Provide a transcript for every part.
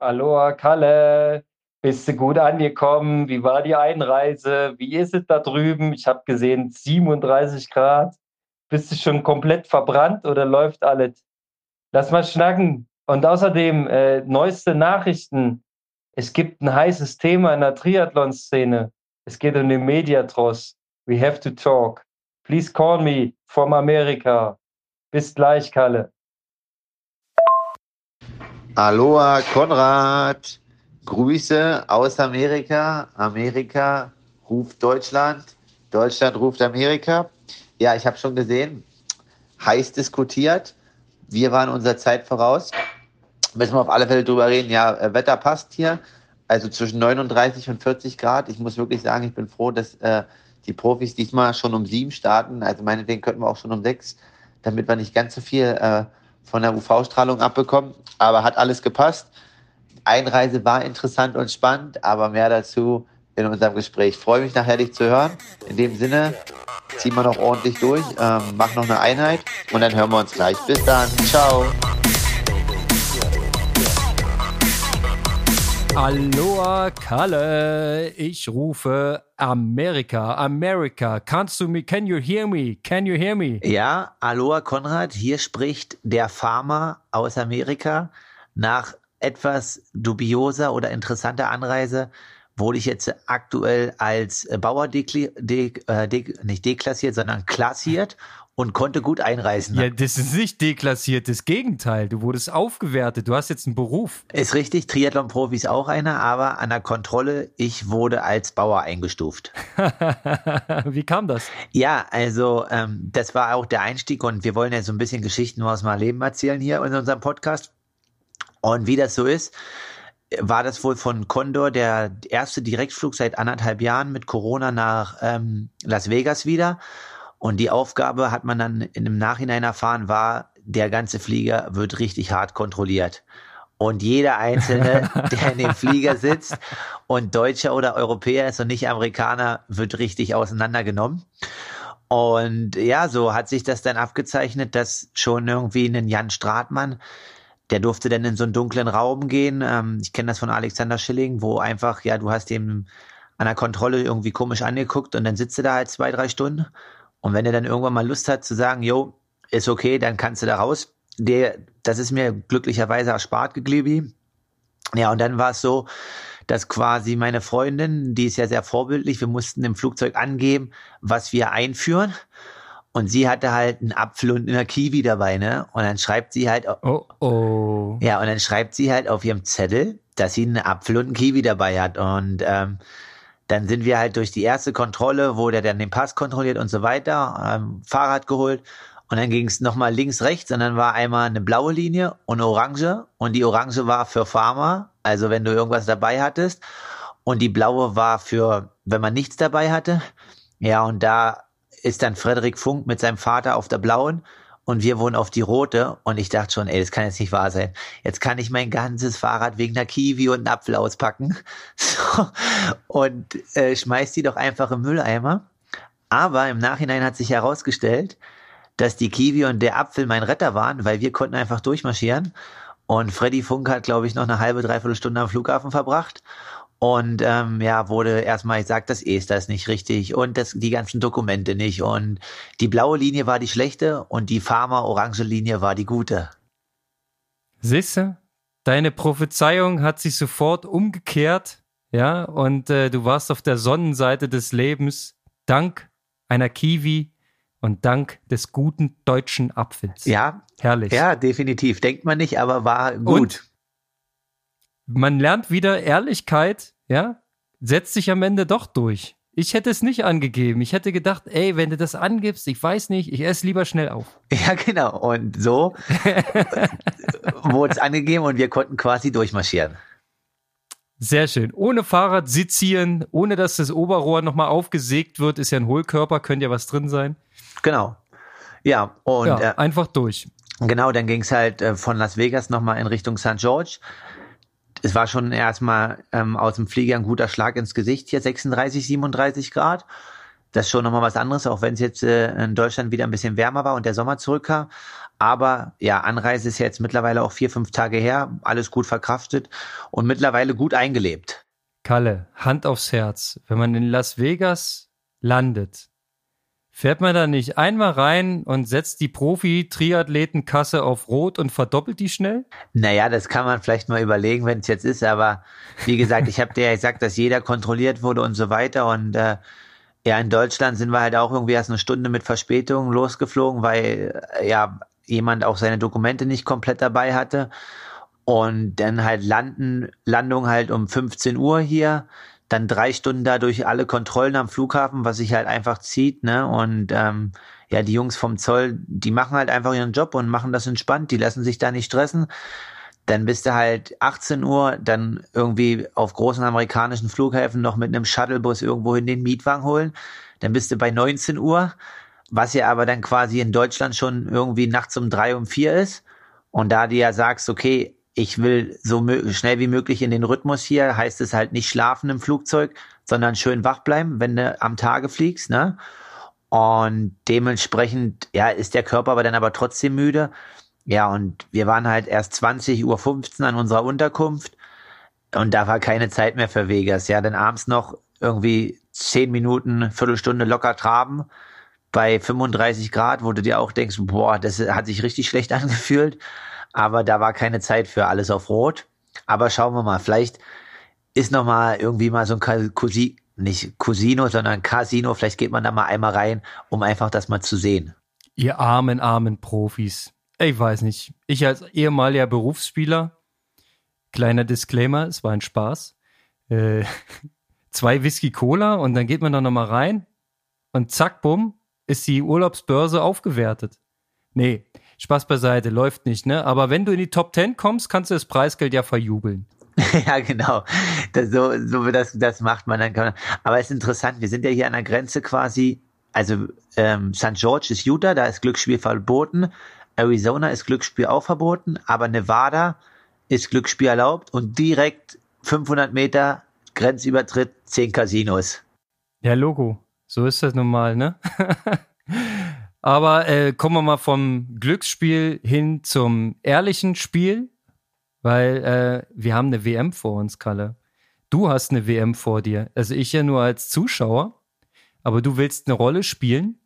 Aloha, Kalle. Bist du gut angekommen? Wie war die Einreise? Wie ist es da drüben? Ich habe gesehen 37 Grad. Bist du schon komplett verbrannt oder läuft alles? Lass mal schnacken. Und außerdem äh, neueste Nachrichten. Es gibt ein heißes Thema in der Triathlon-Szene. Es geht um den Mediatross. We have to talk. Please call me from America. Bis gleich, Kalle. Aloha, Konrad. Grüße aus Amerika. Amerika ruft Deutschland. Deutschland ruft Amerika. Ja, ich habe schon gesehen, heiß diskutiert. Wir waren unserer Zeit voraus. Müssen wir auf alle Fälle drüber reden. Ja, äh, Wetter passt hier. Also zwischen 39 und 40 Grad. Ich muss wirklich sagen, ich bin froh, dass äh, die Profis diesmal schon um sieben starten. Also meinetwegen könnten wir auch schon um sechs, damit wir nicht ganz so viel äh, von der UV-Strahlung abbekommen. Aber hat alles gepasst. Einreise war interessant und spannend, aber mehr dazu in unserem Gespräch. freue mich nachher, dich zu hören. In dem Sinne, ziehen wir noch ordentlich durch, ähm, mach noch eine Einheit und dann hören wir uns gleich. Bis dann. Ciao. Aloha Kalle, ich rufe Amerika, Amerika. Kannst du mich, can you hear me? Can you hear me? Ja, Aloha Konrad, hier spricht der Farmer aus Amerika. Nach etwas dubioser oder interessanter Anreise wurde ich jetzt aktuell als Bauer dekli, de, äh, nicht deklassiert, sondern klassiert und konnte gut einreisen. Ja, das ist nicht deklassiert, das Gegenteil. Du wurdest aufgewertet, du hast jetzt einen Beruf. Ist richtig, Triathlon-Profi ist auch einer, aber an der Kontrolle, ich wurde als Bauer eingestuft. Wie kam das? Ja, also ähm, das war auch der Einstieg und wir wollen ja so ein bisschen Geschichten aus meinem Leben erzählen hier in unserem Podcast. Und wie das so ist, war das wohl von Condor der erste Direktflug seit anderthalb Jahren mit Corona nach ähm, Las Vegas wieder. Und die Aufgabe hat man dann in im Nachhinein erfahren, war, der ganze Flieger wird richtig hart kontrolliert. Und jeder Einzelne, der in dem Flieger sitzt und Deutscher oder Europäer ist und nicht Amerikaner, wird richtig auseinandergenommen. Und ja, so hat sich das dann abgezeichnet, dass schon irgendwie ein Jan Stratmann der durfte dann in so einen dunklen Raum gehen. Ähm, ich kenne das von Alexander Schilling, wo einfach, ja, du hast dem an der Kontrolle irgendwie komisch angeguckt und dann sitzt er da halt zwei, drei Stunden. Und wenn er dann irgendwann mal Lust hat zu sagen, jo, ist okay, dann kannst du da raus. Der, das ist mir glücklicherweise erspart geblieben. Ja, und dann war es so, dass quasi meine Freundin, die ist ja sehr vorbildlich, wir mussten im Flugzeug angeben, was wir einführen. Und sie hatte halt einen Apfel und eine Kiwi dabei, ne? Und dann schreibt sie halt, oh, oh. Ja, und dann schreibt sie halt auf ihrem Zettel, dass sie einen Apfel und einen Kiwi dabei hat. Und ähm, dann sind wir halt durch die erste Kontrolle, wo der dann den Pass kontrolliert und so weiter, ähm, Fahrrad geholt. Und dann ging es nochmal links, rechts und dann war einmal eine blaue Linie und eine orange. Und die orange war für Farmer, also wenn du irgendwas dabei hattest. Und die blaue war für, wenn man nichts dabei hatte. Ja, und da ist dann Frederik Funk mit seinem Vater auf der blauen und wir wohnen auf die rote und ich dachte schon, ey, das kann jetzt nicht wahr sein. Jetzt kann ich mein ganzes Fahrrad wegen einer Kiwi und einem Apfel auspacken so, und äh, schmeiß die doch einfach im Mülleimer. Aber im Nachhinein hat sich herausgestellt, dass die Kiwi und der Apfel mein Retter waren, weil wir konnten einfach durchmarschieren. Und Freddy Funk hat, glaube ich, noch eine halbe, dreiviertel Stunde am Flughafen verbracht. Und ähm, ja, wurde erstmal gesagt, das Ester ist nicht richtig und das, die ganzen Dokumente nicht. Und die blaue Linie war die schlechte und die Pharma-orange Linie war die gute. Siehste, deine Prophezeiung hat sich sofort umgekehrt, ja, und äh, du warst auf der Sonnenseite des Lebens, dank einer Kiwi und dank des guten deutschen Apfels. Ja, herrlich. Ja, definitiv. Denkt man nicht, aber war gut. Und man lernt wieder Ehrlichkeit, ja, setzt sich am Ende doch durch. Ich hätte es nicht angegeben. Ich hätte gedacht, ey, wenn du das angibst, ich weiß nicht, ich esse lieber schnell auf. Ja, genau. Und so wurde es angegeben und wir konnten quasi durchmarschieren. Sehr schön. Ohne Fahrrad sizieren, ohne dass das Oberrohr nochmal aufgesägt wird, ist ja ein Hohlkörper, könnte ja was drin sein. Genau. Ja, und ja, äh, einfach durch. Genau, dann ging es halt äh, von Las Vegas nochmal in Richtung St. George es war schon erstmal ähm, aus dem Flieger ein guter Schlag ins Gesicht hier, 36, 37 Grad. Das ist schon nochmal was anderes, auch wenn es jetzt äh, in Deutschland wieder ein bisschen wärmer war und der Sommer zurückkam. Aber ja, Anreise ist jetzt mittlerweile auch vier, fünf Tage her, alles gut verkraftet und mittlerweile gut eingelebt. Kalle, Hand aufs Herz, wenn man in Las Vegas landet, fährt man da nicht einmal rein und setzt die Profi-Triathletenkasse auf Rot und verdoppelt die schnell? Naja, das kann man vielleicht mal überlegen, wenn es jetzt ist, aber wie gesagt, ich habe dir ja gesagt, dass jeder kontrolliert wurde und so weiter und äh, ja, in Deutschland sind wir halt auch irgendwie erst eine Stunde mit Verspätung losgeflogen, weil äh, ja jemand auch seine Dokumente nicht komplett dabei hatte. Und dann halt landen, Landung halt um 15 Uhr hier, dann drei Stunden da durch alle Kontrollen am Flughafen, was sich halt einfach zieht, ne? Und ähm, ja, die Jungs vom Zoll, die machen halt einfach ihren Job und machen das entspannt, die lassen sich da nicht stressen. Dann bist du halt 18 Uhr, dann irgendwie auf großen amerikanischen Flughäfen noch mit einem Shuttlebus irgendwo in den Mietwagen holen. Dann bist du bei 19 Uhr, was ja aber dann quasi in Deutschland schon irgendwie nachts um drei, um vier ist. Und da du ja sagst, okay, ich will so schnell wie möglich in den Rhythmus hier, heißt es halt nicht schlafen im Flugzeug, sondern schön wach bleiben, wenn du am Tage fliegst, ne? Und dementsprechend, ja, ist der Körper aber dann aber trotzdem müde. Ja, und wir waren halt erst 20.15 Uhr an unserer Unterkunft und da war keine Zeit mehr für Vegas. Ja, dann abends noch irgendwie zehn Minuten, Viertelstunde locker traben bei 35 Grad, wo du dir auch denkst, boah, das hat sich richtig schlecht angefühlt. Aber da war keine Zeit für alles auf Rot. Aber schauen wir mal, vielleicht ist noch mal irgendwie mal so ein Cousi, nicht Casino, sondern Casino. Vielleicht geht man da mal einmal rein, um einfach das mal zu sehen. Ihr armen, armen Profis. Ich weiß nicht. Ich als ehemaliger Berufsspieler, kleiner Disclaimer, es war ein Spaß. Äh, zwei Whisky Cola und dann geht man da nochmal rein und zack, bumm, ist die Urlaubsbörse aufgewertet. Nee, Spaß beiseite, läuft nicht, ne? Aber wenn du in die Top 10 kommst, kannst du das Preisgeld ja verjubeln. ja, genau. Das, so, so das, das macht man dann. Man, aber es ist interessant, wir sind ja hier an der Grenze quasi, also ähm, St. George ist Utah, da ist Glücksspiel verboten. Arizona ist Glücksspiel auch verboten, aber Nevada ist Glücksspiel erlaubt und direkt 500 Meter Grenzübertritt, 10 Casinos. Ja, Logo. So ist das nun mal, ne? Aber äh, kommen wir mal vom Glücksspiel hin zum ehrlichen Spiel, weil äh, wir haben eine WM vor uns, Kalle. Du hast eine WM vor dir. Also ich ja nur als Zuschauer, aber du willst eine Rolle spielen.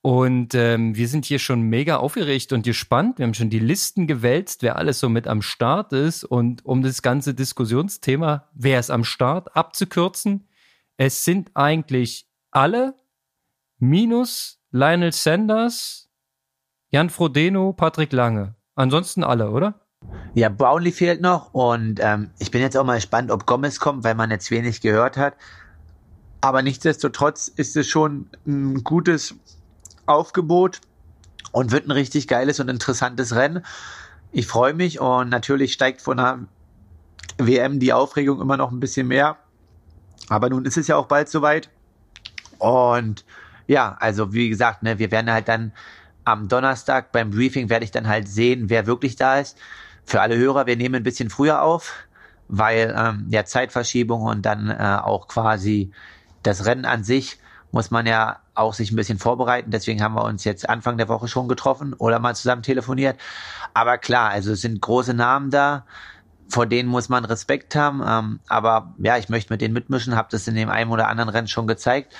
Und ähm, wir sind hier schon mega aufgeregt und gespannt. Wir haben schon die Listen gewälzt, wer alles so mit am Start ist. Und um das ganze Diskussionsthema, wer ist am Start, abzukürzen, es sind eigentlich alle minus Lionel Sanders, Jan Frodeno, Patrick Lange. Ansonsten alle, oder? Ja, Brownlee fehlt noch und ähm, ich bin jetzt auch mal gespannt, ob Gomez kommt, weil man jetzt wenig gehört hat. Aber nichtsdestotrotz ist es schon ein gutes Aufgebot und wird ein richtig geiles und interessantes Rennen. Ich freue mich und natürlich steigt von der WM die Aufregung immer noch ein bisschen mehr. Aber nun ist es ja auch bald soweit. Und ja, also wie gesagt, ne, wir werden halt dann am Donnerstag beim Briefing werde ich dann halt sehen, wer wirklich da ist. Für alle Hörer, wir nehmen ein bisschen früher auf, weil ähm, ja Zeitverschiebung und dann äh, auch quasi das Rennen an sich muss man ja auch sich ein bisschen vorbereiten. Deswegen haben wir uns jetzt Anfang der Woche schon getroffen oder mal zusammen telefoniert. Aber klar, also es sind große Namen da vor denen muss man Respekt haben. Ähm, aber ja, ich möchte mit denen mitmischen, habe das in dem einen oder anderen Rennen schon gezeigt.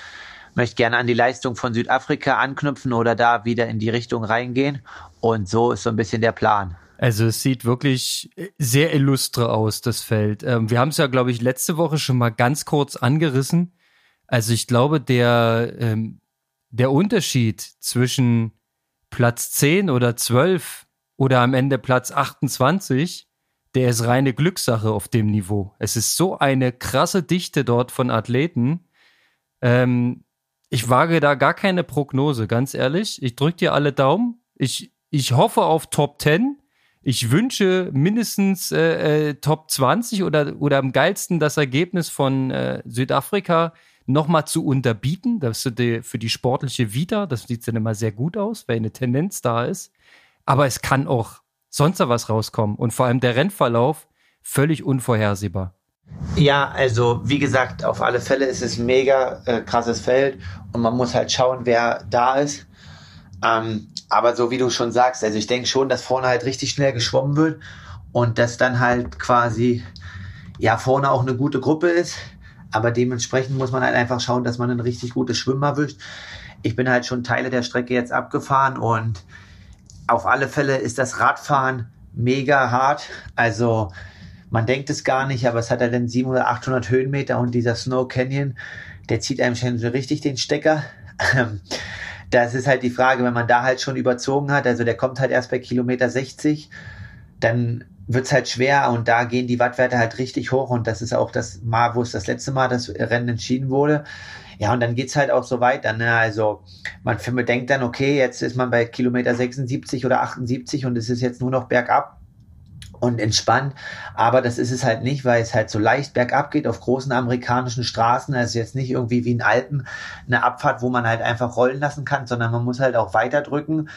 Möchte gerne an die Leistung von Südafrika anknüpfen oder da wieder in die Richtung reingehen. Und so ist so ein bisschen der Plan. Also es sieht wirklich sehr illustre aus, das Feld. Ähm, wir haben es ja, glaube ich, letzte Woche schon mal ganz kurz angerissen. Also ich glaube, der, ähm, der Unterschied zwischen Platz 10 oder 12 oder am Ende Platz 28 der ist reine Glückssache auf dem Niveau. Es ist so eine krasse Dichte dort von Athleten. Ähm, ich wage da gar keine Prognose, ganz ehrlich. Ich drücke dir alle Daumen. Ich, ich hoffe auf Top 10. Ich wünsche mindestens äh, äh, Top 20 oder, oder am geilsten das Ergebnis von äh, Südafrika nochmal zu unterbieten. Das ist die, für die sportliche Vita, das sieht dann immer sehr gut aus, weil eine Tendenz da ist. Aber es kann auch sonst was rauskommen. Und vor allem der Rennverlauf völlig unvorhersehbar. Ja, also wie gesagt, auf alle Fälle ist es mega äh, krasses Feld und man muss halt schauen, wer da ist. Ähm, aber so wie du schon sagst, also ich denke schon, dass vorne halt richtig schnell geschwommen wird und dass dann halt quasi ja vorne auch eine gute Gruppe ist. Aber dementsprechend muss man halt einfach schauen, dass man ein richtig gutes Schwimmen erwischt. Ich bin halt schon Teile der Strecke jetzt abgefahren und auf alle Fälle ist das Radfahren mega hart. Also man denkt es gar nicht, aber es hat ja dann 700, oder 800 Höhenmeter und dieser Snow Canyon, der zieht einem schon so richtig den Stecker. Das ist halt die Frage, wenn man da halt schon überzogen hat, also der kommt halt erst bei Kilometer 60, dann wird's halt schwer und da gehen die Wattwerte halt richtig hoch und das ist auch das Mal, wo es das letzte Mal das Rennen entschieden wurde. Ja, und dann geht's halt auch so weiter. Ne? Also man denkt dann, okay, jetzt ist man bei Kilometer 76 oder 78 und es ist jetzt nur noch bergab und entspannt. Aber das ist es halt nicht, weil es halt so leicht bergab geht auf großen amerikanischen Straßen. Also jetzt nicht irgendwie wie in Alpen eine Abfahrt, wo man halt einfach rollen lassen kann, sondern man muss halt auch weiter drücken.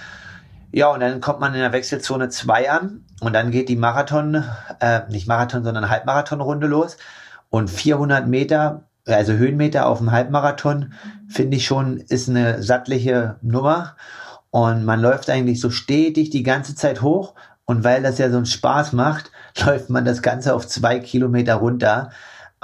Ja, und dann kommt man in der Wechselzone 2 an und dann geht die Marathon, äh, nicht Marathon, sondern Halbmarathonrunde los. Und 400 Meter, also Höhenmeter auf dem Halbmarathon, finde ich schon, ist eine sattliche Nummer. Und man läuft eigentlich so stetig die ganze Zeit hoch und weil das ja so einen Spaß macht, läuft man das Ganze auf zwei Kilometer runter.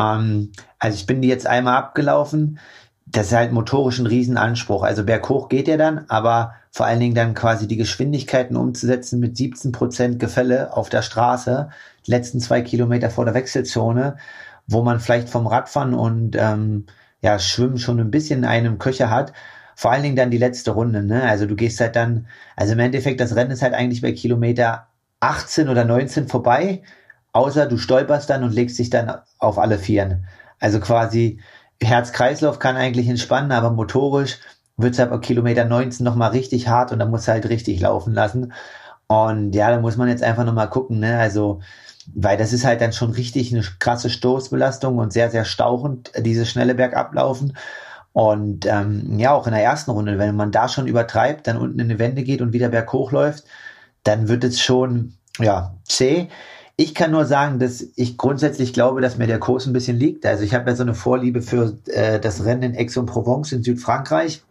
Ähm, also ich bin die jetzt einmal abgelaufen. Das ist halt motorisch ein Riesenanspruch. Also berghoch geht ja dann, aber vor allen Dingen dann quasi die Geschwindigkeiten umzusetzen mit 17 Prozent Gefälle auf der Straße, letzten zwei Kilometer vor der Wechselzone, wo man vielleicht vom Radfahren und ähm, ja, Schwimmen schon ein bisschen einen Köcher hat vor allen Dingen dann die letzte Runde, ne? Also du gehst halt dann, also im Endeffekt, das Rennen ist halt eigentlich bei Kilometer 18 oder 19 vorbei, außer du stolperst dann und legst dich dann auf alle Vieren. Also quasi Herz-Kreislauf kann eigentlich entspannen, aber motorisch wird es ab Kilometer 19 nochmal richtig hart und dann muss halt richtig laufen lassen. Und ja, da muss man jetzt einfach nochmal gucken, ne? Also, weil das ist halt dann schon richtig eine krasse Stoßbelastung und sehr, sehr stauchend, diese schnelle Bergablaufen. Und ähm, ja, auch in der ersten Runde, wenn man da schon übertreibt, dann unten in die Wände geht und wieder berghoch läuft, dann wird es schon, ja, zäh. Ich kann nur sagen, dass ich grundsätzlich glaube, dass mir der Kurs ein bisschen liegt. Also ich habe ja so eine Vorliebe für äh, das Rennen in Aix-en-Provence in Südfrankreich.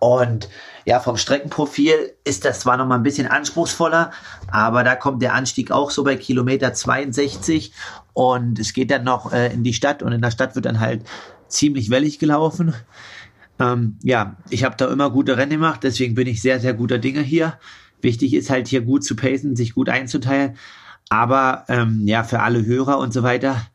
Und ja, vom Streckenprofil ist das zwar noch mal ein bisschen anspruchsvoller, aber da kommt der Anstieg auch so bei Kilometer 62 und es geht dann noch äh, in die Stadt und in der Stadt wird dann halt ziemlich wellig gelaufen. Ähm, ja, ich habe da immer gute Rennen gemacht, deswegen bin ich sehr, sehr guter Dinge hier. Wichtig ist halt hier gut zu pacen, sich gut einzuteilen. Aber ähm, ja, für alle Hörer und so weiter,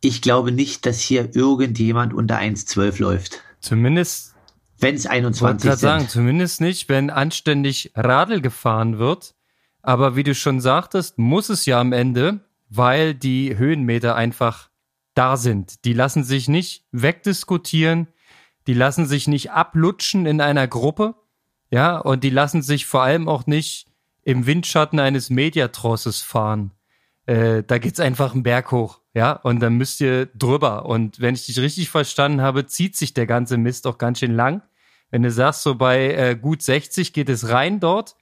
ich glaube nicht, dass hier irgendjemand unter 1,12 läuft. Zumindest. Wenn es 21 sind. sagen, zumindest nicht, wenn anständig Radl gefahren wird. Aber wie du schon sagtest, muss es ja am Ende, weil die Höhenmeter einfach da sind. Die lassen sich nicht wegdiskutieren, die lassen sich nicht ablutschen in einer Gruppe. Ja, und die lassen sich vor allem auch nicht im Windschatten eines Mediatrosses fahren. Äh, da geht's einfach einen Berg hoch, ja, und dann müsst ihr drüber. Und wenn ich dich richtig verstanden habe, zieht sich der ganze Mist auch ganz schön lang. Wenn du sagst, so bei äh, gut 60 geht es rein dort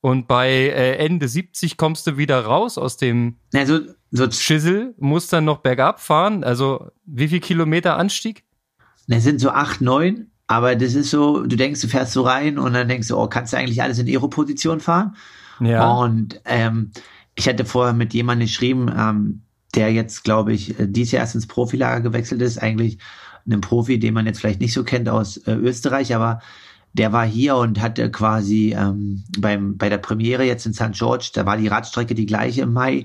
und bei äh, Ende 70 kommst du wieder raus aus dem also, so Schissel, musst dann noch bergab fahren. Also wie viel Kilometer Anstieg? Das sind so acht, neun. Aber das ist so, du denkst, du fährst so rein und dann denkst du, oh, kannst du eigentlich alles in Aero-Position fahren? Ja. Und ähm, ich hatte vorher mit jemandem geschrieben, ähm, der jetzt, glaube ich, äh, dieses Jahr erst ins Profilager gewechselt ist, eigentlich einem Profi, den man jetzt vielleicht nicht so kennt aus äh, Österreich, aber der war hier und hatte quasi ähm, beim, bei der Premiere jetzt in St. George, da war die Radstrecke die gleiche im Mai,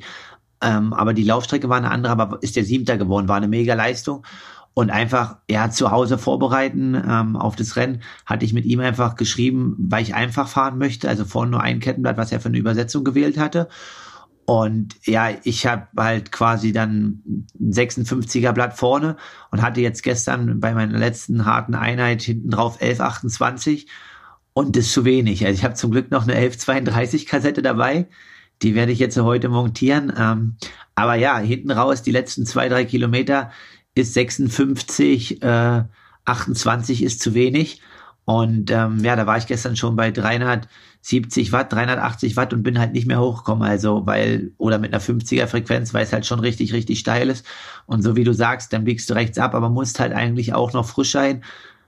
ähm, aber die Laufstrecke war eine andere, aber ist der Siebter geworden, war eine mega Leistung und einfach ja zu Hause vorbereiten ähm, auf das Rennen hatte ich mit ihm einfach geschrieben, weil ich einfach fahren möchte, also vorne nur ein Kettenblatt, was er für eine Übersetzung gewählt hatte. Und ja, ich habe halt quasi dann ein 56er Blatt vorne und hatte jetzt gestern bei meiner letzten harten Einheit hinten drauf 1128 und das ist zu wenig. Also ich habe zum Glück noch eine 1132 Kassette dabei. Die werde ich jetzt heute montieren. Ähm, aber ja, hinten raus die letzten zwei, drei Kilometer ist 56, äh, 28 ist zu wenig. Und ähm, ja, da war ich gestern schon bei 370 Watt, 380 Watt und bin halt nicht mehr hochgekommen. Also, weil, oder mit einer 50er Frequenz, weil es halt schon richtig, richtig steil ist. Und so wie du sagst, dann biegst du rechts ab, aber musst halt eigentlich auch noch frisch sein.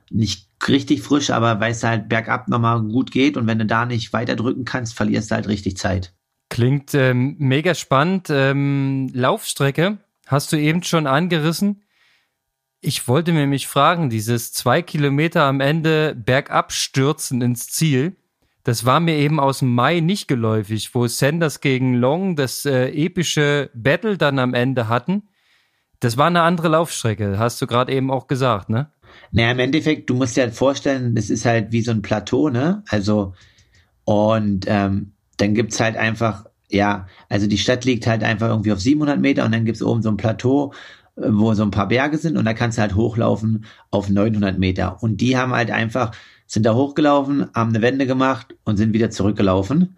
Ich richtig frisch, aber weil es halt bergab nochmal gut geht und wenn du da nicht weiter drücken kannst, verlierst du halt richtig Zeit. Klingt ähm, mega spannend. Ähm, Laufstrecke hast du eben schon angerissen. Ich wollte mir mich fragen, dieses zwei Kilometer am Ende bergab stürzen ins Ziel, das war mir eben aus dem Mai nicht geläufig, wo Sanders gegen Long das äh, epische Battle dann am Ende hatten. Das war eine andere Laufstrecke, hast du gerade eben auch gesagt, ne? Naja, im Endeffekt, du musst dir halt vorstellen, das ist halt wie so ein Plateau, ne? Also, und ähm, dann gibt's halt einfach, ja, also die Stadt liegt halt einfach irgendwie auf 700 Meter und dann gibt's oben so ein Plateau wo so ein paar Berge sind und da kannst du halt hochlaufen auf 900 Meter. Und die haben halt einfach, sind da hochgelaufen, haben eine Wende gemacht und sind wieder zurückgelaufen.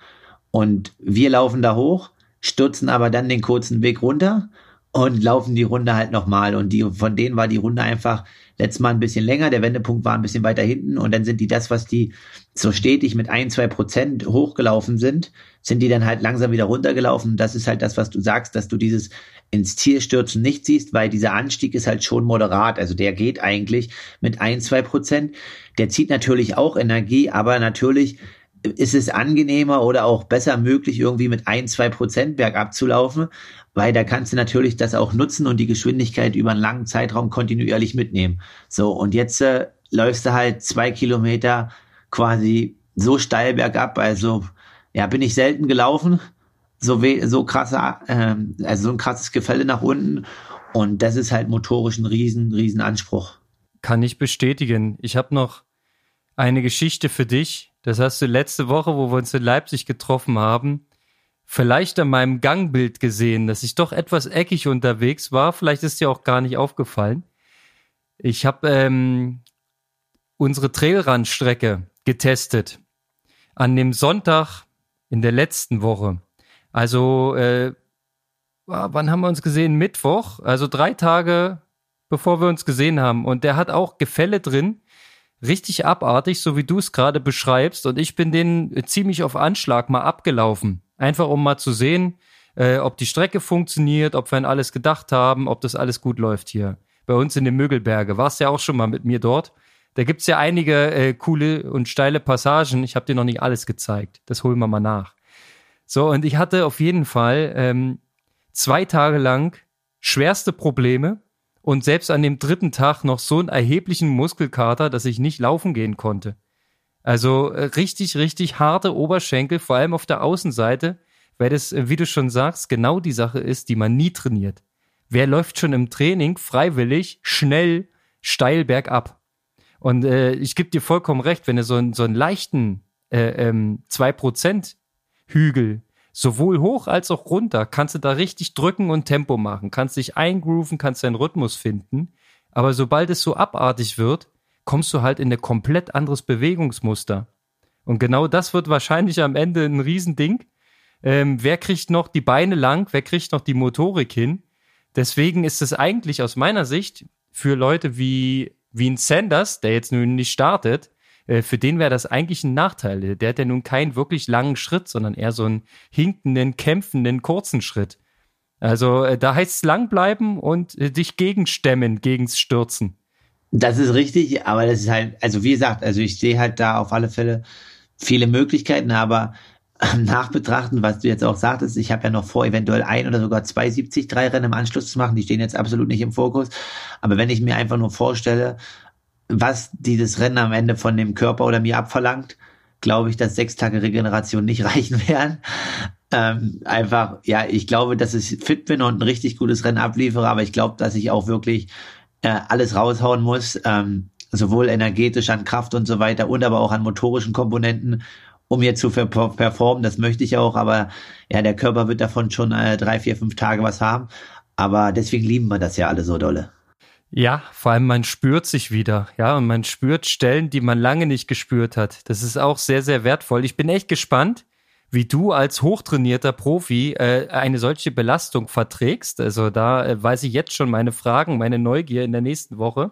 Und wir laufen da hoch, stürzen aber dann den kurzen Weg runter und laufen die Runde halt nochmal. Und die, von denen war die Runde einfach letztes Mal ein bisschen länger, der Wendepunkt war ein bisschen weiter hinten und dann sind die das, was die so stetig mit ein, zwei Prozent hochgelaufen sind, sind die dann halt langsam wieder runtergelaufen. Das ist halt das, was du sagst, dass du dieses ins Ziel stürzen nicht siehst, weil dieser Anstieg ist halt schon moderat. Also der geht eigentlich mit ein, zwei Prozent. Der zieht natürlich auch Energie, aber natürlich ist es angenehmer oder auch besser möglich, irgendwie mit ein, zwei Prozent bergab zu laufen, weil da kannst du natürlich das auch nutzen und die Geschwindigkeit über einen langen Zeitraum kontinuierlich mitnehmen. So, und jetzt äh, läufst du halt zwei Kilometer quasi so steil bergab, also ja, bin ich selten gelaufen, so, we so krasse, ähm, also so ein krasses Gefälle nach unten und das ist halt motorisch ein riesen, riesen Anspruch. Kann ich bestätigen. Ich habe noch eine Geschichte für dich. Das hast du letzte Woche, wo wir uns in Leipzig getroffen haben, vielleicht an meinem Gangbild gesehen, dass ich doch etwas eckig unterwegs war. Vielleicht ist dir auch gar nicht aufgefallen. Ich habe ähm, unsere Trailrandstrecke getestet. An dem Sonntag in der letzten Woche. Also, äh, wann haben wir uns gesehen? Mittwoch, also drei Tage bevor wir uns gesehen haben. Und der hat auch Gefälle drin, richtig abartig, so wie du es gerade beschreibst. Und ich bin den ziemlich auf Anschlag mal abgelaufen. Einfach um mal zu sehen, äh, ob die Strecke funktioniert, ob wir an alles gedacht haben, ob das alles gut läuft hier. Bei uns in den Mögelberge. Warst ja auch schon mal mit mir dort. Da gibt's ja einige äh, coole und steile Passagen. Ich habe dir noch nicht alles gezeigt. Das holen wir mal nach. So, und ich hatte auf jeden Fall ähm, zwei Tage lang schwerste Probleme und selbst an dem dritten Tag noch so einen erheblichen Muskelkater, dass ich nicht laufen gehen konnte. Also äh, richtig, richtig harte Oberschenkel, vor allem auf der Außenseite, weil das, äh, wie du schon sagst, genau die Sache ist, die man nie trainiert. Wer läuft schon im Training freiwillig, schnell, steil bergab? Und äh, ich gebe dir vollkommen recht, wenn du so, einen so einen leichten äh, ähm, 2% Hügel sowohl hoch als auch runter kannst du da richtig drücken und Tempo machen, kannst dich eingrooven, kannst deinen Rhythmus finden. Aber sobald es so abartig wird, kommst du halt in ein komplett anderes Bewegungsmuster. Und genau das wird wahrscheinlich am Ende ein Riesending. Ähm, wer kriegt noch die Beine lang? Wer kriegt noch die Motorik hin? Deswegen ist es eigentlich aus meiner Sicht für Leute wie, wie ein Sanders, der jetzt nun nicht startet, für den wäre das eigentlich ein Nachteil. Der hat ja nun keinen wirklich langen Schritt, sondern eher so einen hinkenden, kämpfenden, kurzen Schritt. Also äh, da heißt es lang bleiben und äh, dich gegenstemmen, gegens Stürzen. Das ist richtig, aber das ist halt, also wie gesagt, also ich sehe halt da auf alle Fälle viele Möglichkeiten, aber nachbetrachten, was du jetzt auch sagtest, ich habe ja noch vor, eventuell ein oder sogar zwei 70 drei Rennen im Anschluss zu machen, die stehen jetzt absolut nicht im Fokus, aber wenn ich mir einfach nur vorstelle, was dieses Rennen am Ende von dem Körper oder mir abverlangt, glaube ich, dass sechs Tage Regeneration nicht reichen werden. Ähm, einfach, ja, ich glaube, dass ich fit bin und ein richtig gutes Rennen abliefere, aber ich glaube, dass ich auch wirklich äh, alles raushauen muss, ähm, sowohl energetisch an Kraft und so weiter und aber auch an motorischen Komponenten, um hier zu performen. Das möchte ich auch, aber ja, der Körper wird davon schon äh, drei, vier, fünf Tage was haben. Aber deswegen lieben wir das ja alle so dolle. Ja, vor allem man spürt sich wieder, ja, und man spürt Stellen, die man lange nicht gespürt hat. Das ist auch sehr, sehr wertvoll. Ich bin echt gespannt, wie du als hochtrainierter Profi äh, eine solche Belastung verträgst. Also da äh, weiß ich jetzt schon meine Fragen, meine Neugier in der nächsten Woche.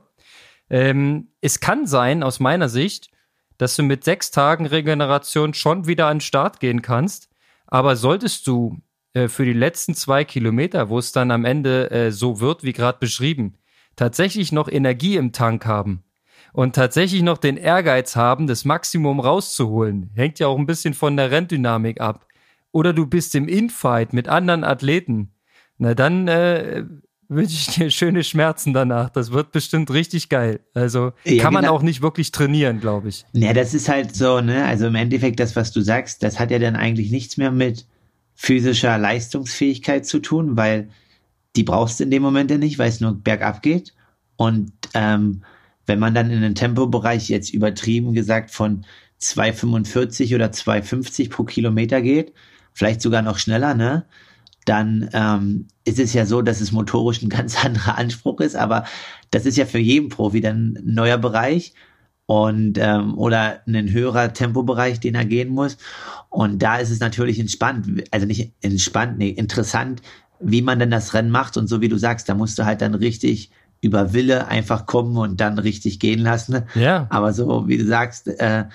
Ähm, es kann sein, aus meiner Sicht, dass du mit sechs Tagen Regeneration schon wieder an den Start gehen kannst. Aber solltest du äh, für die letzten zwei Kilometer, wo es dann am Ende äh, so wird, wie gerade beschrieben, tatsächlich noch Energie im Tank haben und tatsächlich noch den Ehrgeiz haben, das Maximum rauszuholen. Hängt ja auch ein bisschen von der Renndynamik ab. Oder du bist im Infight mit anderen Athleten. Na dann äh, wünsche ich dir schöne Schmerzen danach. Das wird bestimmt richtig geil. Also ja, kann man genau. auch nicht wirklich trainieren, glaube ich. Ja, das ist halt so, ne? Also im Endeffekt das, was du sagst, das hat ja dann eigentlich nichts mehr mit physischer Leistungsfähigkeit zu tun, weil die brauchst du in dem Moment ja nicht, weil es nur bergab geht. Und ähm, wenn man dann in den Tempobereich jetzt übertrieben gesagt von 2,45 oder 2,50 pro Kilometer geht, vielleicht sogar noch schneller, ne? Dann ähm, ist es ja so, dass es motorisch ein ganz anderer Anspruch ist, aber das ist ja für jeden Profi dann ein neuer Bereich und ähm, oder ein höherer Tempobereich, den er gehen muss. Und da ist es natürlich entspannt, also nicht entspannt, nee, interessant, wie man denn das Rennen macht. Und so wie du sagst, da musst du halt dann richtig über Wille einfach kommen und dann richtig gehen lassen. Ja. Aber so wie du sagst, äh,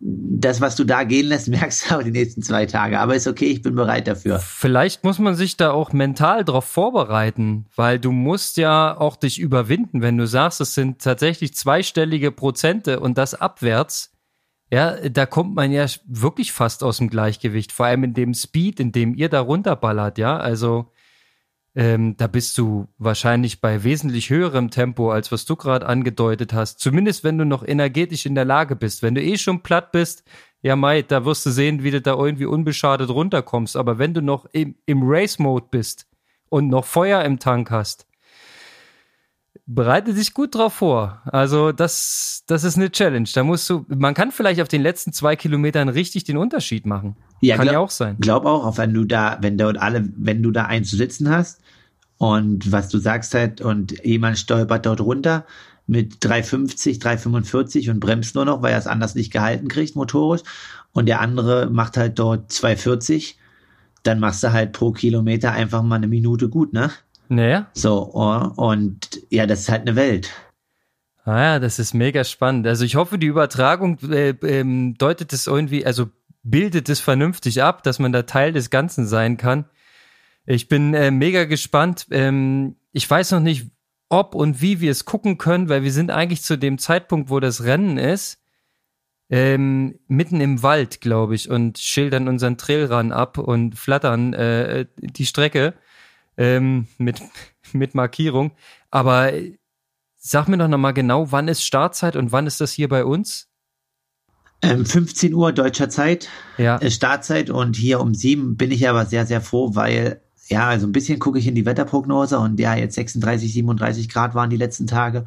das, was du da gehen lässt, merkst du auch die nächsten zwei Tage. Aber ist okay, ich bin bereit dafür. Vielleicht muss man sich da auch mental drauf vorbereiten, weil du musst ja auch dich überwinden, wenn du sagst, es sind tatsächlich zweistellige Prozente und das abwärts. Ja, da kommt man ja wirklich fast aus dem Gleichgewicht, vor allem in dem Speed, in dem ihr da runterballert, ja. Also ähm, da bist du wahrscheinlich bei wesentlich höherem Tempo, als was du gerade angedeutet hast. Zumindest wenn du noch energetisch in der Lage bist. Wenn du eh schon platt bist, ja, Mai, da wirst du sehen, wie du da irgendwie unbeschadet runterkommst. Aber wenn du noch im, im Race-Mode bist und noch Feuer im Tank hast, bereite dich gut drauf vor. Also das, das ist eine Challenge. Da musst du, man kann vielleicht auf den letzten zwei Kilometern richtig den Unterschied machen. Ja, kann glaub, ja auch sein. Glaub auch, auch wenn du da, wenn dort alle, wenn du da einen zu sitzen hast und was du sagst halt und jemand stolpert dort runter mit 350, 345 und bremst nur noch, weil er es anders nicht gehalten kriegt motorisch und der andere macht halt dort 240, dann machst du halt pro Kilometer einfach mal eine Minute gut, ne? Naja. So, oh, und ja, das ist halt eine Welt. Ah ja, das ist mega spannend. Also ich hoffe, die Übertragung äh, ähm, deutet es irgendwie, also bildet es vernünftig ab, dass man da Teil des Ganzen sein kann. Ich bin äh, mega gespannt. Ähm, ich weiß noch nicht, ob und wie wir es gucken können, weil wir sind eigentlich zu dem Zeitpunkt, wo das Rennen ist, ähm, mitten im Wald, glaube ich, und schildern unseren Trailrun ab und flattern äh, die Strecke ähm, mit, mit Markierung. Aber sag mir doch nochmal genau, wann ist Startzeit und wann ist das hier bei uns? Ähm, 15 Uhr deutscher Zeit, ja. Äh, Startzeit und hier um sieben bin ich aber sehr, sehr froh, weil ja, also ein bisschen gucke ich in die Wetterprognose und ja, jetzt 36, 37 Grad waren die letzten Tage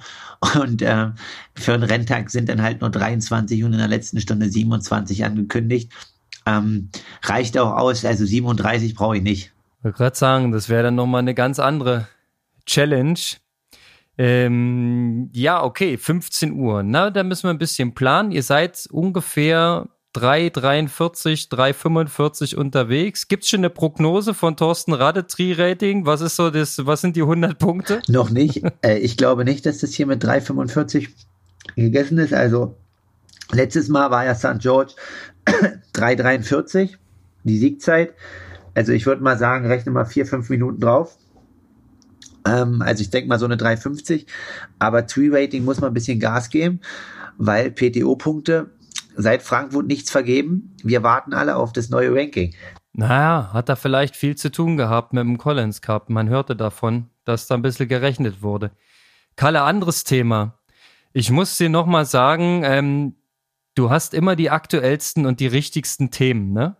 und äh, für einen Renntag sind dann halt nur 23 und in der letzten Stunde 27 angekündigt. Ähm, reicht auch aus, also 37 brauche ich nicht. Wollte gerade sagen, das wäre dann nochmal eine ganz andere Challenge. Ähm, ja, okay, 15 Uhr. Na, da müssen wir ein bisschen planen. Ihr seid ungefähr 3,43, 3,45 unterwegs. Gibt es schon eine Prognose von Thorsten Rade, Tri-Rating? Was ist so das, was sind die 100 Punkte? Noch nicht. äh, ich glaube nicht, dass das hier mit 3,45 gegessen ist. Also, letztes Mal war ja St. George 3,43, die Siegzeit. Also ich würde mal sagen, rechne mal vier, fünf Minuten drauf. Ähm, also ich denke mal so eine 350. Aber Tree-Rating muss man ein bisschen Gas geben, weil PTO-Punkte seit Frankfurt nichts vergeben. Wir warten alle auf das neue Ranking. Naja, hat da vielleicht viel zu tun gehabt mit dem Collins Cup. Man hörte davon, dass da ein bisschen gerechnet wurde. Kalle, anderes Thema. Ich muss dir nochmal sagen, ähm, du hast immer die aktuellsten und die richtigsten Themen, ne?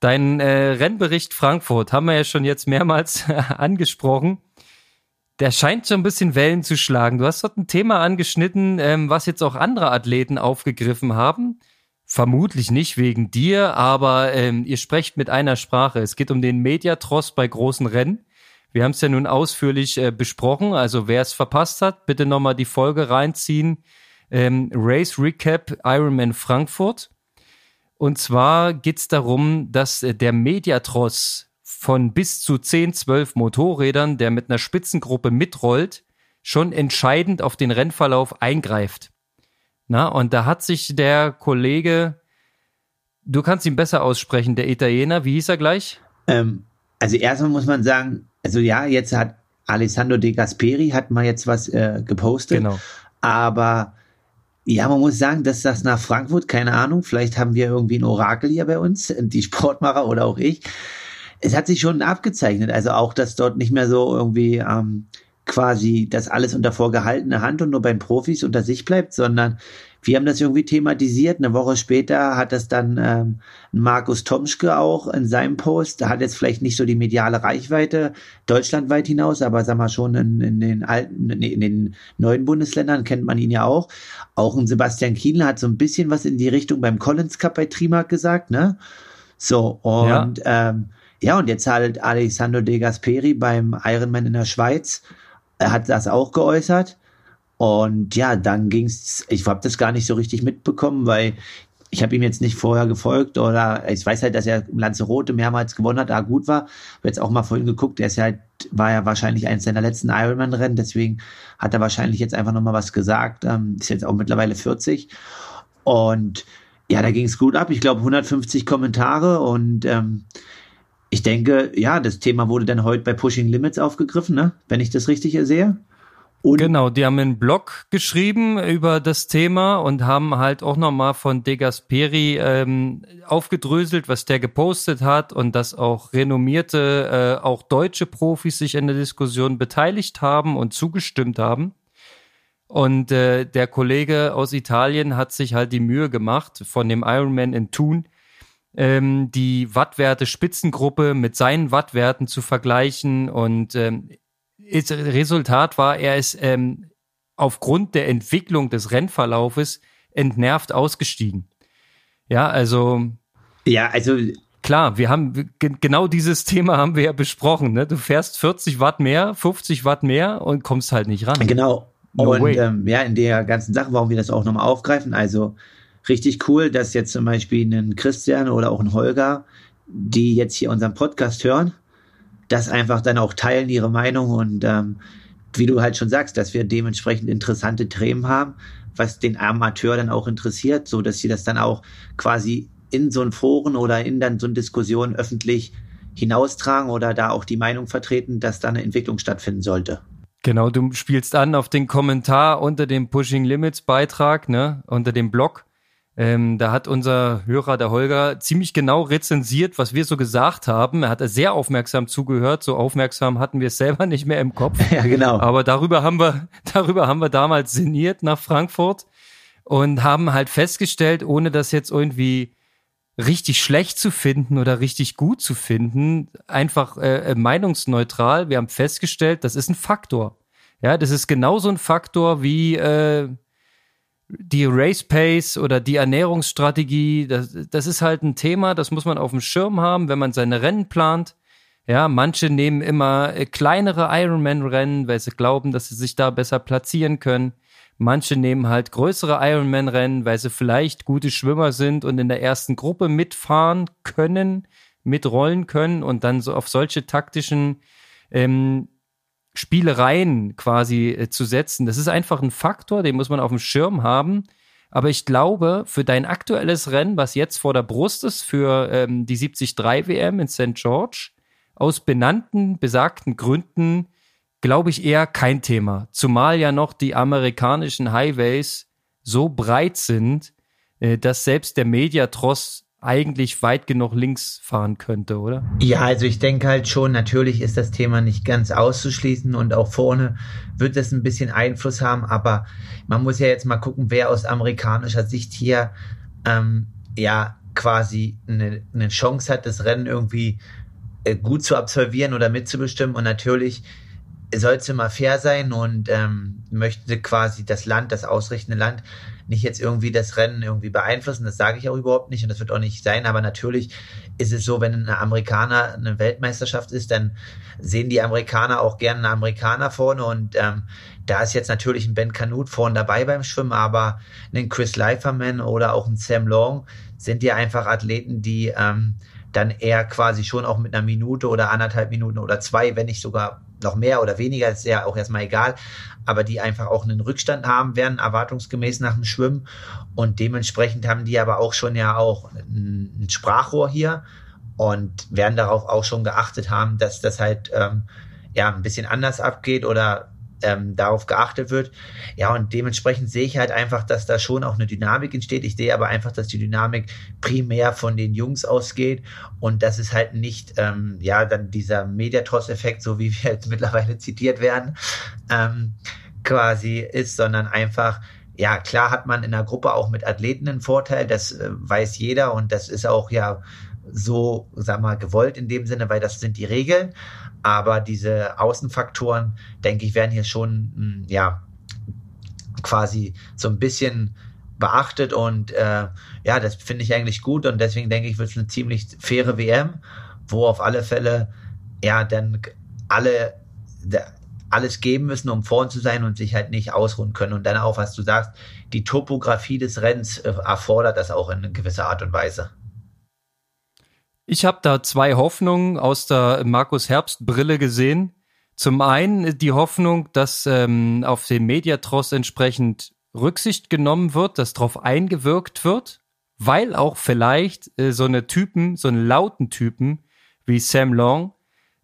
Dein äh, Rennbericht Frankfurt haben wir ja schon jetzt mehrmals angesprochen. Der scheint so ein bisschen Wellen zu schlagen. Du hast dort ein Thema angeschnitten, ähm, was jetzt auch andere Athleten aufgegriffen haben. Vermutlich nicht wegen dir, aber ähm, ihr sprecht mit einer Sprache. Es geht um den Mediatross bei großen Rennen. Wir haben es ja nun ausführlich äh, besprochen. Also wer es verpasst hat, bitte nochmal die Folge reinziehen. Ähm, Race Recap Ironman Frankfurt. Und zwar geht es darum, dass äh, der Mediatross von bis zu 10, 12 Motorrädern, der mit einer Spitzengruppe mitrollt, schon entscheidend auf den Rennverlauf eingreift. Na, und da hat sich der Kollege, du kannst ihn besser aussprechen, der Italiener, wie hieß er gleich? Ähm, also erstmal muss man sagen, also ja, jetzt hat Alessandro De Gasperi hat mal jetzt was äh, gepostet, genau. aber Ja, man muss sagen, dass das nach Frankfurt, keine Ahnung, vielleicht haben wir irgendwie ein Orakel hier bei uns, die Sportmacher oder auch ich. Es hat sich schon abgezeichnet, also auch, dass dort nicht mehr so irgendwie ähm, quasi das alles unter vorgehaltener Hand und nur beim Profis unter sich bleibt, sondern wir haben das irgendwie thematisiert. Eine Woche später hat das dann ähm, Markus Tomschke auch in seinem Post. Da hat jetzt vielleicht nicht so die mediale Reichweite deutschlandweit hinaus, aber sag mal schon in, in den alten, in den neuen Bundesländern kennt man ihn ja auch. Auch ein Sebastian Kienle hat so ein bisschen was in die Richtung beim Collins Cup bei Trimark gesagt, ne? So, und ja, ähm, ja und jetzt halt Alessandro De Gasperi beim Ironman in der Schweiz. Er hat das auch geäußert. Und ja, dann ging's, ich habe das gar nicht so richtig mitbekommen, weil ich habe ihm jetzt nicht vorher gefolgt oder ich weiß halt, dass er Lanzarote mehrmals gewonnen hat, da gut war. Habe jetzt auch mal vorhin geguckt, der ist halt, war ja wahrscheinlich eines seiner letzten Ironman-Rennen, deswegen hat er wahrscheinlich jetzt einfach nochmal was gesagt. Ähm, ist jetzt auch mittlerweile 40. Und ja, da ging es gut ab. Ich glaube 150 Kommentare und ähm, ich denke, ja, das Thema wurde dann heute bei Pushing Limits aufgegriffen, ne? wenn ich das richtig sehe. Und genau, die haben einen Blog geschrieben über das Thema und haben halt auch nochmal von De Gasperi ähm, aufgedröselt, was der gepostet hat und dass auch renommierte, äh, auch deutsche Profis sich in der Diskussion beteiligt haben und zugestimmt haben. Und äh, der Kollege aus Italien hat sich halt die Mühe gemacht, von dem Ironman in Thun ähm, die Wattwerte Spitzengruppe mit seinen Wattwerten zu vergleichen und ähm, Resultat war, er ist ähm, aufgrund der Entwicklung des Rennverlaufes entnervt ausgestiegen. Ja, also. Ja, also. Klar, wir haben genau dieses Thema haben wir ja besprochen. Ne? Du fährst 40 Watt mehr, 50 Watt mehr und kommst halt nicht ran. Genau. No und ähm, ja, in der ganzen Sache, warum wir das auch nochmal aufgreifen, also richtig cool, dass jetzt zum Beispiel ein Christian oder auch ein Holger, die jetzt hier unseren Podcast hören, das einfach dann auch teilen, ihre Meinung und ähm, wie du halt schon sagst, dass wir dementsprechend interessante Themen haben, was den Amateur dann auch interessiert, so dass sie das dann auch quasi in so ein Foren oder in dann so eine Diskussion öffentlich hinaustragen oder da auch die Meinung vertreten, dass da eine Entwicklung stattfinden sollte. Genau, du spielst an auf den Kommentar unter dem Pushing Limits Beitrag, ne, unter dem Blog. Ähm, da hat unser Hörer, der Holger, ziemlich genau rezensiert, was wir so gesagt haben. Er hat sehr aufmerksam zugehört. So aufmerksam hatten wir es selber nicht mehr im Kopf. Ja, genau. Aber darüber haben wir, darüber haben wir damals sinniert nach Frankfurt und haben halt festgestellt, ohne das jetzt irgendwie richtig schlecht zu finden oder richtig gut zu finden, einfach äh, meinungsneutral. Wir haben festgestellt, das ist ein Faktor. Ja, das ist genauso ein Faktor wie äh, die Race Pace oder die Ernährungsstrategie, das, das ist halt ein Thema, das muss man auf dem Schirm haben, wenn man seine Rennen plant. Ja, manche nehmen immer äh, kleinere Ironman-Rennen, weil sie glauben, dass sie sich da besser platzieren können. Manche nehmen halt größere Ironman-Rennen, weil sie vielleicht gute Schwimmer sind und in der ersten Gruppe mitfahren können, mitrollen können und dann so auf solche taktischen ähm, Spielereien quasi äh, zu setzen. Das ist einfach ein Faktor, den muss man auf dem Schirm haben. Aber ich glaube, für dein aktuelles Rennen, was jetzt vor der Brust ist, für ähm, die 73 WM in St. George, aus benannten, besagten Gründen, glaube ich eher kein Thema. Zumal ja noch die amerikanischen Highways so breit sind, äh, dass selbst der Mediatross eigentlich weit genug links fahren könnte, oder? Ja, also ich denke halt schon, natürlich ist das Thema nicht ganz auszuschließen und auch vorne wird es ein bisschen Einfluss haben, aber man muss ja jetzt mal gucken, wer aus amerikanischer Sicht hier ähm, ja quasi eine, eine Chance hat, das Rennen irgendwie äh, gut zu absolvieren oder mitzubestimmen und natürlich sollte mal fair sein und ähm, möchte quasi das Land, das ausrichtende Land nicht jetzt irgendwie das Rennen irgendwie beeinflussen. Das sage ich auch überhaupt nicht und das wird auch nicht sein. Aber natürlich ist es so, wenn ein Amerikaner eine Weltmeisterschaft ist, dann sehen die Amerikaner auch gerne einen Amerikaner vorne und ähm, da ist jetzt natürlich ein Ben Canute vorne dabei beim Schwimmen, aber ein Chris Leiferman oder auch ein Sam Long sind ja einfach Athleten, die ähm, dann eher quasi schon auch mit einer Minute oder anderthalb Minuten oder zwei, wenn nicht sogar noch mehr oder weniger, ist ja auch erstmal egal, aber die einfach auch einen Rückstand haben werden, erwartungsgemäß nach dem Schwimmen. Und dementsprechend haben die aber auch schon ja auch ein, Sprachrohr hier und werden darauf auch schon geachtet haben, dass das halt ähm, ja ein bisschen anders abgeht oder ähm, darauf geachtet wird. Ja, und dementsprechend sehe ich halt einfach, dass da schon auch eine Dynamik entsteht. Ich sehe aber einfach, dass die Dynamik primär von den Jungs ausgeht und dass es halt nicht, ähm, ja, dann dieser Mediatross-Effekt, so wie wir jetzt mittlerweile zitiert werden, ähm, quasi ist, sondern einfach, ja, klar hat man in der Gruppe auch mit Athleten einen Vorteil, das äh, weiß jeder und das ist auch ja so, sag mal, gewollt in dem Sinne, weil das sind die Regeln. Aber diese Außenfaktoren, denke ich, werden hier schon, hm, ja, quasi so ein bisschen beachtet und äh, ja, das finde ich eigentlich gut und deswegen denke ich, wird es eine ziemlich faire WM, wo auf alle Fälle ja dann alle alles geben müssen, um vorn zu sein und sich halt nicht ausruhen können. Und dann auch, was du sagst, die Topografie des Rennens äh, erfordert das auch in gewisser Art und Weise. Ich habe da zwei Hoffnungen aus der Markus Herbst Brille gesehen. Zum einen die Hoffnung, dass ähm, auf den Mediatross entsprechend Rücksicht genommen wird, dass darauf eingewirkt wird, weil auch vielleicht äh, so eine Typen, so einen lauten Typen wie Sam Long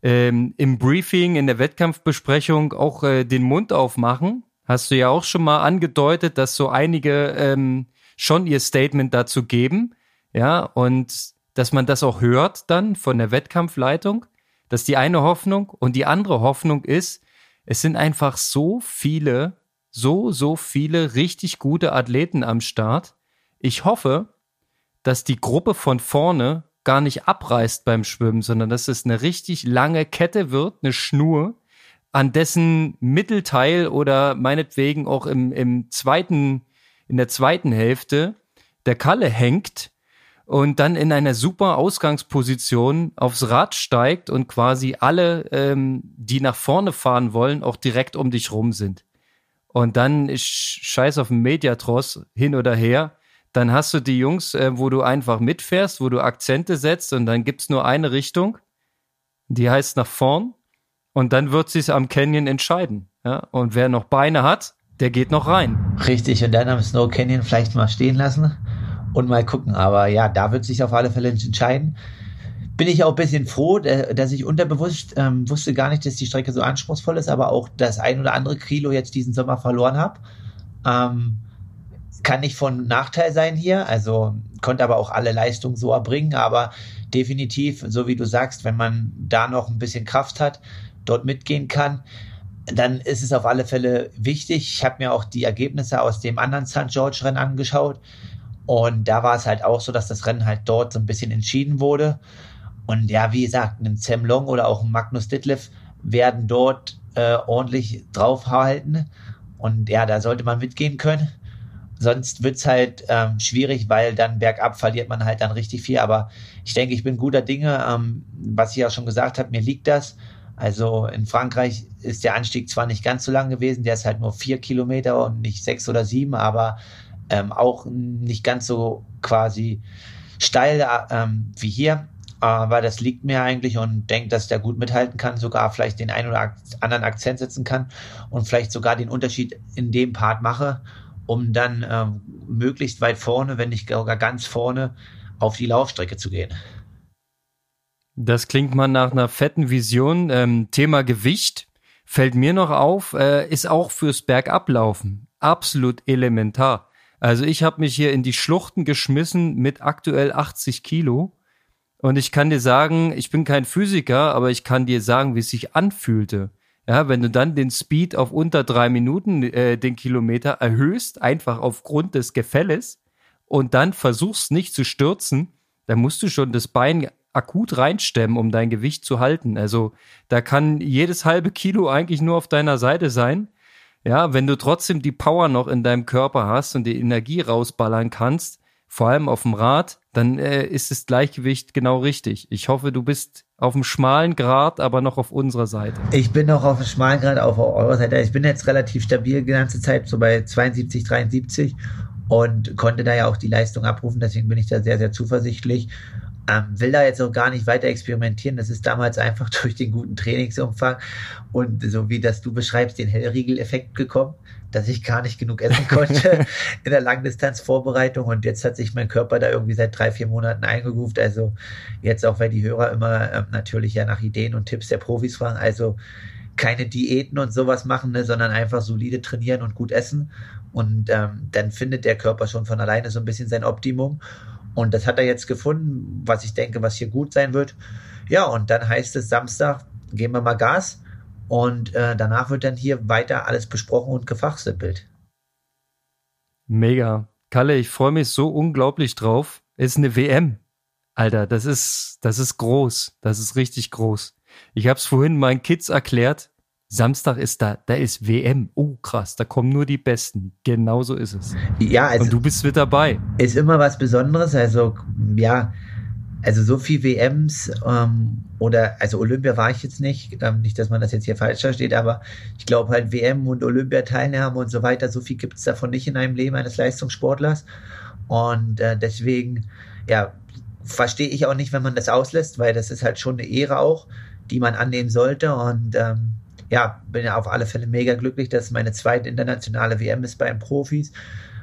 ähm, im Briefing, in der Wettkampfbesprechung auch äh, den Mund aufmachen. Hast du ja auch schon mal angedeutet, dass so einige ähm, schon ihr Statement dazu geben. Ja, und dass man das auch hört dann von der Wettkampfleitung. Das ist die eine Hoffnung. Und die andere Hoffnung ist, es sind einfach so viele, so, so viele richtig gute Athleten am Start. Ich hoffe, dass die Gruppe von vorne gar nicht abreißt beim Schwimmen, sondern dass es eine richtig lange Kette wird, eine Schnur, an dessen Mittelteil oder meinetwegen auch im, im zweiten, in der zweiten Hälfte der Kalle hängt und dann in einer super Ausgangsposition aufs Rad steigt und quasi alle, ähm, die nach vorne fahren wollen, auch direkt um dich rum sind. Und dann ist Scheiß auf den Mediatross hin oder her. Dann hast du die Jungs, äh, wo du einfach mitfährst, wo du Akzente setzt und dann gibt's nur eine Richtung. Die heißt nach vorn. Und dann wird sich's am Canyon entscheiden. Ja? Und wer noch Beine hat, der geht noch rein. Richtig, und dann am Snow Canyon vielleicht mal stehen lassen und mal gucken. Aber ja, da wird sich auf alle Fälle entscheiden. Bin ich auch ein bisschen froh, dass ich unterbewusst ähm, wusste gar nicht, dass die Strecke so anspruchsvoll ist, aber auch das ein oder andere Kilo jetzt diesen Sommer verloren habe. Ähm, kann nicht von Nachteil sein hier, also konnte aber auch alle Leistungen so erbringen, aber definitiv, so wie du sagst, wenn man da noch ein bisschen Kraft hat, dort mitgehen kann, dann ist es auf alle Fälle wichtig. Ich habe mir auch die Ergebnisse aus dem anderen St. George Rennen angeschaut. Und da war es halt auch so, dass das Rennen halt dort so ein bisschen entschieden wurde. Und ja, wie gesagt, ein Sam Long oder auch ein Magnus Ditlev werden dort äh, ordentlich draufhalten. Und ja, da sollte man mitgehen können. Sonst wird's halt ähm, schwierig, weil dann bergab verliert man halt dann richtig viel. Aber ich denke, ich bin guter Dinge. Ähm, was ich ja schon gesagt habe, mir liegt das. Also in Frankreich ist der Anstieg zwar nicht ganz so lang gewesen, der ist halt nur vier Kilometer und nicht sechs oder sieben, aber ähm, auch nicht ganz so quasi steil ähm, wie hier. Aber das liegt mir eigentlich und denke, dass der gut mithalten kann, sogar vielleicht den einen oder anderen Akzent setzen kann und vielleicht sogar den Unterschied in dem Part mache, um dann ähm, möglichst weit vorne, wenn nicht sogar ganz vorne, auf die Laufstrecke zu gehen. Das klingt mal nach einer fetten Vision. Ähm, Thema Gewicht fällt mir noch auf, äh, ist auch fürs Bergablaufen absolut elementar. Also ich habe mich hier in die Schluchten geschmissen mit aktuell 80 Kilo. Und ich kann dir sagen, ich bin kein Physiker, aber ich kann dir sagen, wie es sich anfühlte. Ja, wenn du dann den Speed auf unter drei Minuten äh, den Kilometer erhöhst, einfach aufgrund des Gefälles und dann versuchst nicht zu stürzen, dann musst du schon das Bein akut reinstemmen, um dein Gewicht zu halten. Also da kann jedes halbe Kilo eigentlich nur auf deiner Seite sein. Ja, wenn du trotzdem die Power noch in deinem Körper hast und die Energie rausballern kannst, vor allem auf dem Rad, dann äh, ist das Gleichgewicht genau richtig. Ich hoffe, du bist auf dem schmalen Grad, aber noch auf unserer Seite. Ich bin noch auf dem schmalen Grad auf eurer Seite. Ich bin jetzt relativ stabil die ganze Zeit, so bei 72, 73 und konnte da ja auch die Leistung abrufen. Deswegen bin ich da sehr, sehr zuversichtlich. Ähm, will da jetzt auch gar nicht weiter experimentieren. Das ist damals einfach durch den guten Trainingsumfang und so wie das du beschreibst, den Hellriegel-Effekt gekommen, dass ich gar nicht genug essen konnte in der Langdistanzvorbereitung und jetzt hat sich mein Körper da irgendwie seit drei, vier Monaten eingeruft. Also jetzt auch, weil die Hörer immer ähm, natürlich ja nach Ideen und Tipps der Profis fragen. Also keine Diäten und sowas machen, ne, sondern einfach solide trainieren und gut essen. Und ähm, dann findet der Körper schon von alleine so ein bisschen sein Optimum. Und das hat er jetzt gefunden, was ich denke, was hier gut sein wird. Ja, und dann heißt es Samstag, geben wir mal Gas. Und äh, danach wird dann hier weiter alles besprochen und gefachsimpelt. Mega. Kalle, ich freue mich so unglaublich drauf. ist eine WM. Alter, das ist, das ist groß. Das ist richtig groß. Ich habe es vorhin meinen Kids erklärt. Samstag ist da, da ist WM. Oh, krass, da kommen nur die Besten. Genau so ist es. Ja, also Und du bist mit dabei. Ist immer was Besonderes. Also, ja, also so viel WMs ähm, oder, also Olympia war ich jetzt nicht, ähm, nicht, dass man das jetzt hier falsch versteht, aber ich glaube halt WM und Olympiateilnahme und so weiter, so viel gibt es davon nicht in einem Leben eines Leistungssportlers. Und äh, deswegen, ja, verstehe ich auch nicht, wenn man das auslässt, weil das ist halt schon eine Ehre auch, die man annehmen sollte. Und ähm, ja, bin ja auf alle Fälle mega glücklich, dass meine zweite internationale WM ist bei den Profis.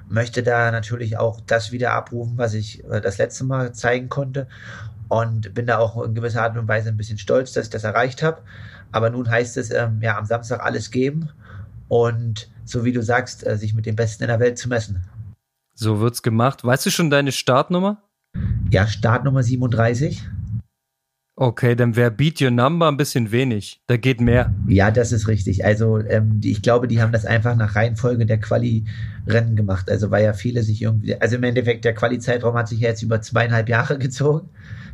Möchte da natürlich auch das wieder abrufen, was ich äh, das letzte Mal zeigen konnte. Und bin da auch in gewisser Art und Weise ein bisschen stolz, dass ich das erreicht habe. Aber nun heißt es, ähm, ja, am Samstag alles geben und so wie du sagst, äh, sich mit den Besten in der Welt zu messen. So wird's gemacht. Weißt du schon deine Startnummer? Ja, Startnummer 37. Okay, dann wäre Beat Your Number ein bisschen wenig. Da geht mehr. Ja, das ist richtig. Also ähm, die, ich glaube, die haben das einfach nach Reihenfolge der Quali-Rennen gemacht. Also weil ja viele sich irgendwie, also im Endeffekt der Quali-Zeitraum hat sich ja jetzt über zweieinhalb Jahre gezogen.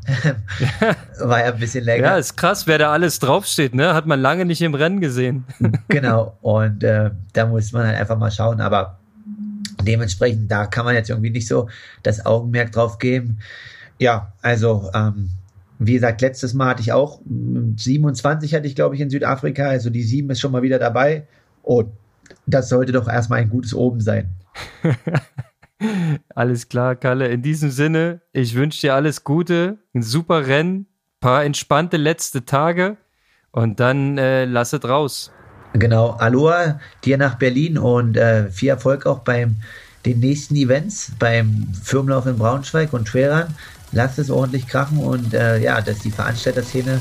War ja ein bisschen länger. Ja, ist krass, wer da alles draufsteht, ne? Hat man lange nicht im Rennen gesehen. genau. Und äh, da muss man halt einfach mal schauen. Aber dementsprechend, da kann man jetzt irgendwie nicht so das Augenmerk drauf geben. Ja, also ähm, wie gesagt, letztes Mal hatte ich auch 27 hatte ich, glaube ich, in Südafrika. Also die 7 ist schon mal wieder dabei. Und das sollte doch erstmal ein gutes Oben sein. alles klar, Kalle. In diesem Sinne, ich wünsche dir alles Gute, ein super Rennen, paar entspannte letzte Tage und dann äh, lass es raus. Genau, Aloha dir nach Berlin und äh, viel Erfolg auch beim den nächsten Events, beim Firmenlauf in Braunschweig und Trailrun lasst es ordentlich krachen und äh, ja, dass die Veranstalterszene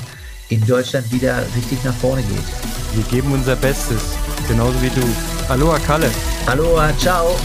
in Deutschland wieder richtig nach vorne geht. Wir geben unser Bestes, genauso wie du. Aloha Kalle. Aloha, ciao.